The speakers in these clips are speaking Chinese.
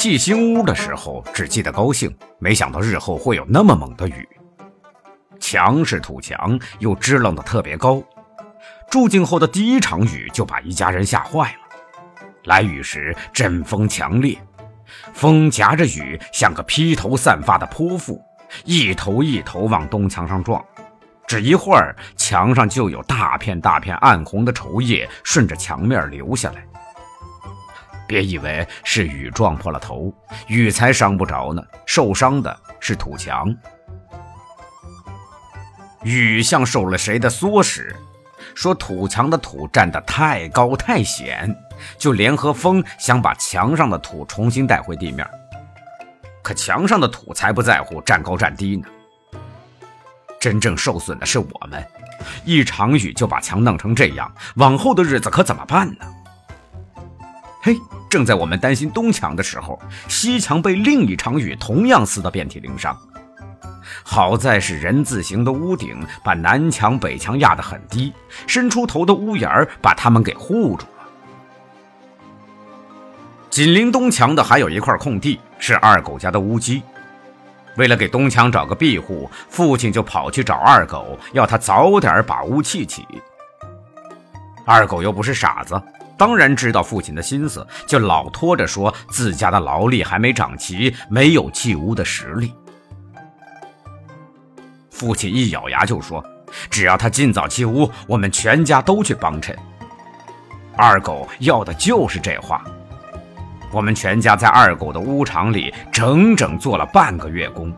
砌新屋的时候，只记得高兴，没想到日后会有那么猛的雨。墙是土墙，又支棱的特别高。住进后的第一场雨就把一家人吓坏了。来雨时，阵风强烈，风夹着雨，像个披头散发的泼妇，一头一头往东墙上撞。只一会儿，墙上就有大片大片暗红的稠液顺着墙面流下来。别以为是雨撞破了头，雨才伤不着呢，受伤的是土墙。雨像受了谁的唆使，说土墙的土站得太高太险，就联合风想把墙上的土重新带回地面。可墙上的土才不在乎站高站低呢。真正受损的是我们，一场雨就把墙弄成这样，往后的日子可怎么办呢？嘿。正在我们担心东墙的时候，西墙被另一场雨同样撕得遍体鳞伤。好在是人字形的屋顶把南墙北墙压得很低，伸出头的屋檐儿把他们给护住了。紧邻东墙的还有一块空地，是二狗家的屋基。为了给东墙找个庇护，父亲就跑去找二狗，要他早点把屋砌起。二狗又不是傻子。当然知道父亲的心思，就老拖着说自家的劳力还没长齐，没有砌屋的实力。父亲一咬牙就说：“只要他尽早砌屋，我们全家都去帮衬。”二狗要的就是这话。我们全家在二狗的屋场里整整做了半个月工，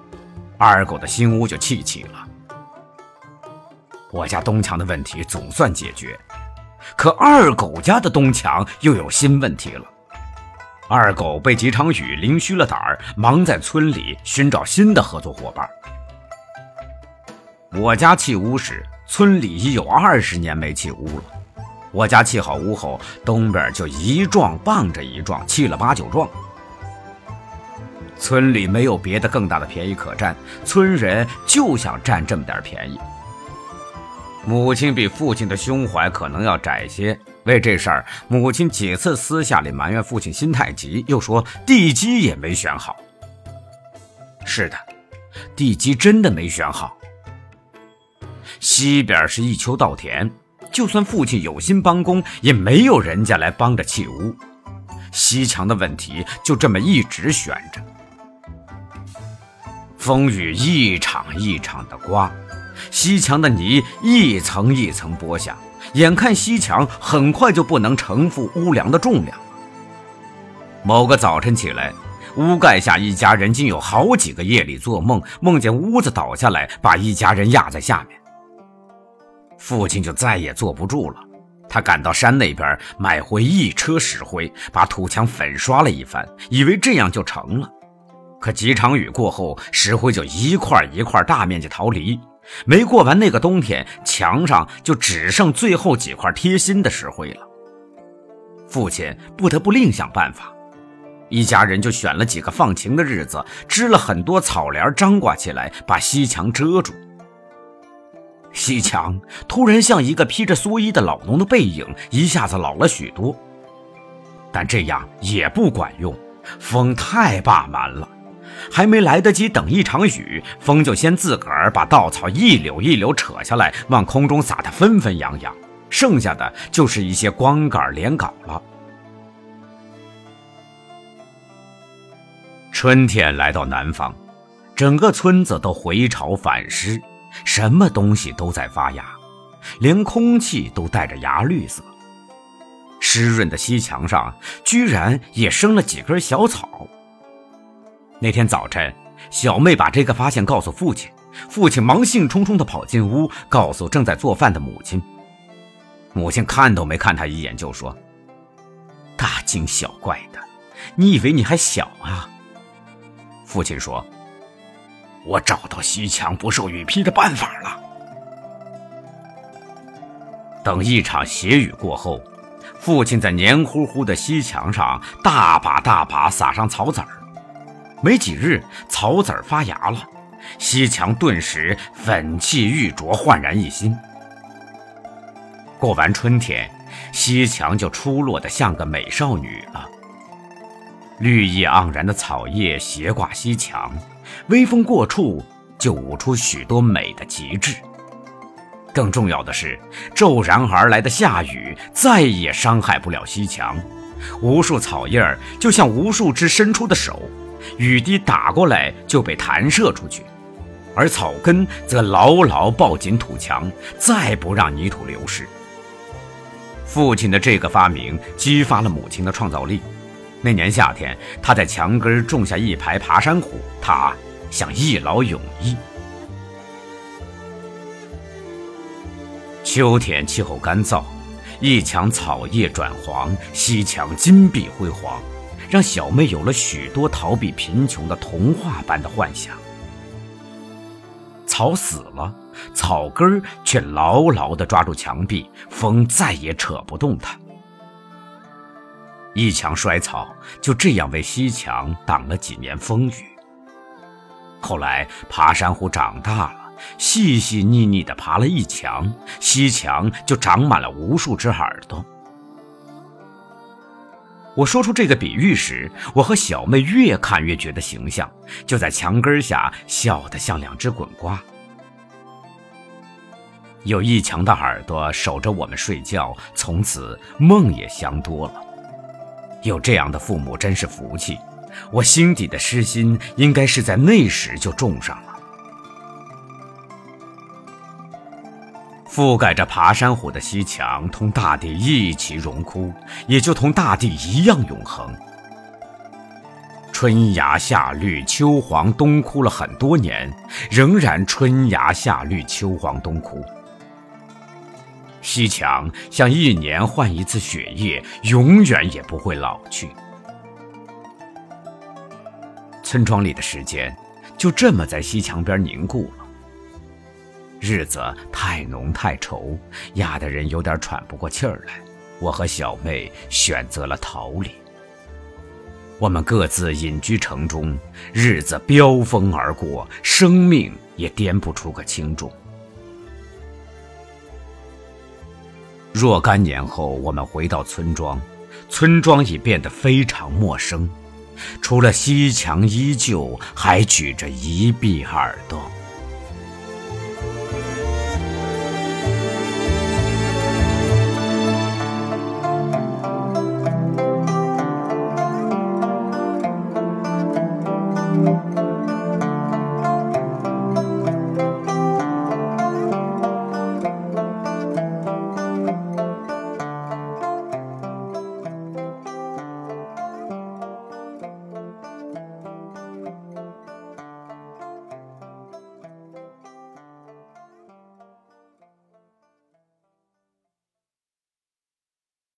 二狗的新屋就砌起了。我家东墙的问题总算解决。可二狗家的东墙又有新问题了。二狗被几场雨淋虚了胆儿，忙在村里寻找新的合作伙伴。我家砌屋时，村里已有二十年没砌屋了。我家砌好屋后，东边就一幢傍着一幢，砌了八九幢。村里没有别的更大的便宜可占，村人就想占这么点便宜。母亲比父亲的胸怀可能要窄些，为这事儿，母亲几次私下里埋怨父亲心太急，又说地基也没选好。是的，地基真的没选好。西边是一丘稻田，就算父亲有心帮工，也没有人家来帮着砌屋。西墙的问题就这么一直悬着，风雨一场一场的刮。西墙的泥一层一层剥下，眼看西墙很快就不能承负屋梁的重量了。某个早晨起来，屋盖下一家人竟有好几个夜里做梦，梦见屋子倒下来，把一家人压在下面。父亲就再也坐不住了，他赶到山那边买回一车石灰，把土墙粉刷了一番，以为这样就成了。可几场雨过后，石灰就一块一块大面积逃离。没过完那个冬天，墙上就只剩最后几块贴心的石灰了。父亲不得不另想办法，一家人就选了几个放晴的日子，织了很多草帘张挂起来，把西墙遮住。西墙突然像一个披着蓑衣的老农的背影，一下子老了许多。但这样也不管用，风太霸蛮了。还没来得及等一场雨，风就先自个儿把稻草一绺一绺扯下来，往空中撒得纷纷扬扬，剩下的就是一些光杆连杆了。春天来到南方，整个村子都回潮反湿，什么东西都在发芽，连空气都带着芽绿色。湿润的西墙上，居然也生了几根小草。那天早晨，小妹把这个发现告诉父亲，父亲忙兴冲冲地跑进屋，告诉正在做饭的母亲。母亲看都没看他一眼，就说：“大惊小怪的，你以为你还小啊？”父亲说：“我找到西墙不受雨劈的办法了。”等一场血雨过后，父亲在黏糊糊的西墙上大把大把撒上草籽儿。没几日，草籽发芽了，西墙顿时粉气玉琢，焕然一新。过完春天，西墙就出落得像个美少女了。绿意盎然的草叶斜挂西墙，微风过处就舞出许多美的极致。更重要的是，骤然而来的下雨再也伤害不了西墙，无数草叶儿就像无数只伸出的手，雨滴打过来就被弹射出去，而草根则牢牢抱紧土墙，再不让泥土流失。父亲的这个发明激发了母亲的创造力。那年夏天，他在墙根种下一排爬山虎，他想一劳永逸。秋天气候干燥，一墙草叶转黄，西墙金碧辉煌，让小妹有了许多逃避贫穷的童话般的幻想。草死了，草根儿却牢牢地抓住墙壁，风再也扯不动它。一墙衰草就这样为西墙挡了几年风雨。后来爬山虎长大了。细细腻腻地爬了一墙，西墙就长满了无数只耳朵。我说出这个比喻时，我和小妹越看越觉得形象，就在墙根下笑得像两只滚瓜。有一墙的耳朵守着我们睡觉，从此梦也香多了。有这样的父母真是福气，我心底的诗心应该是在那时就种上了。覆盖着爬山虎的西墙，同大地一起荣枯，也就同大地一样永恒。春芽夏绿秋黄冬枯了很多年，仍然春芽夏绿秋黄冬枯。西墙像一年换一次血液，永远也不会老去。村庄里的时间就这么在西墙边凝固了。日子太浓太稠，压得人有点喘不过气儿来。我和小妹选择了逃离。我们各自隐居城中，日子飙风而过，生命也掂不出个轻重。若干年后，我们回到村庄，村庄已变得非常陌生，除了西墙依旧还举着一臂耳朵。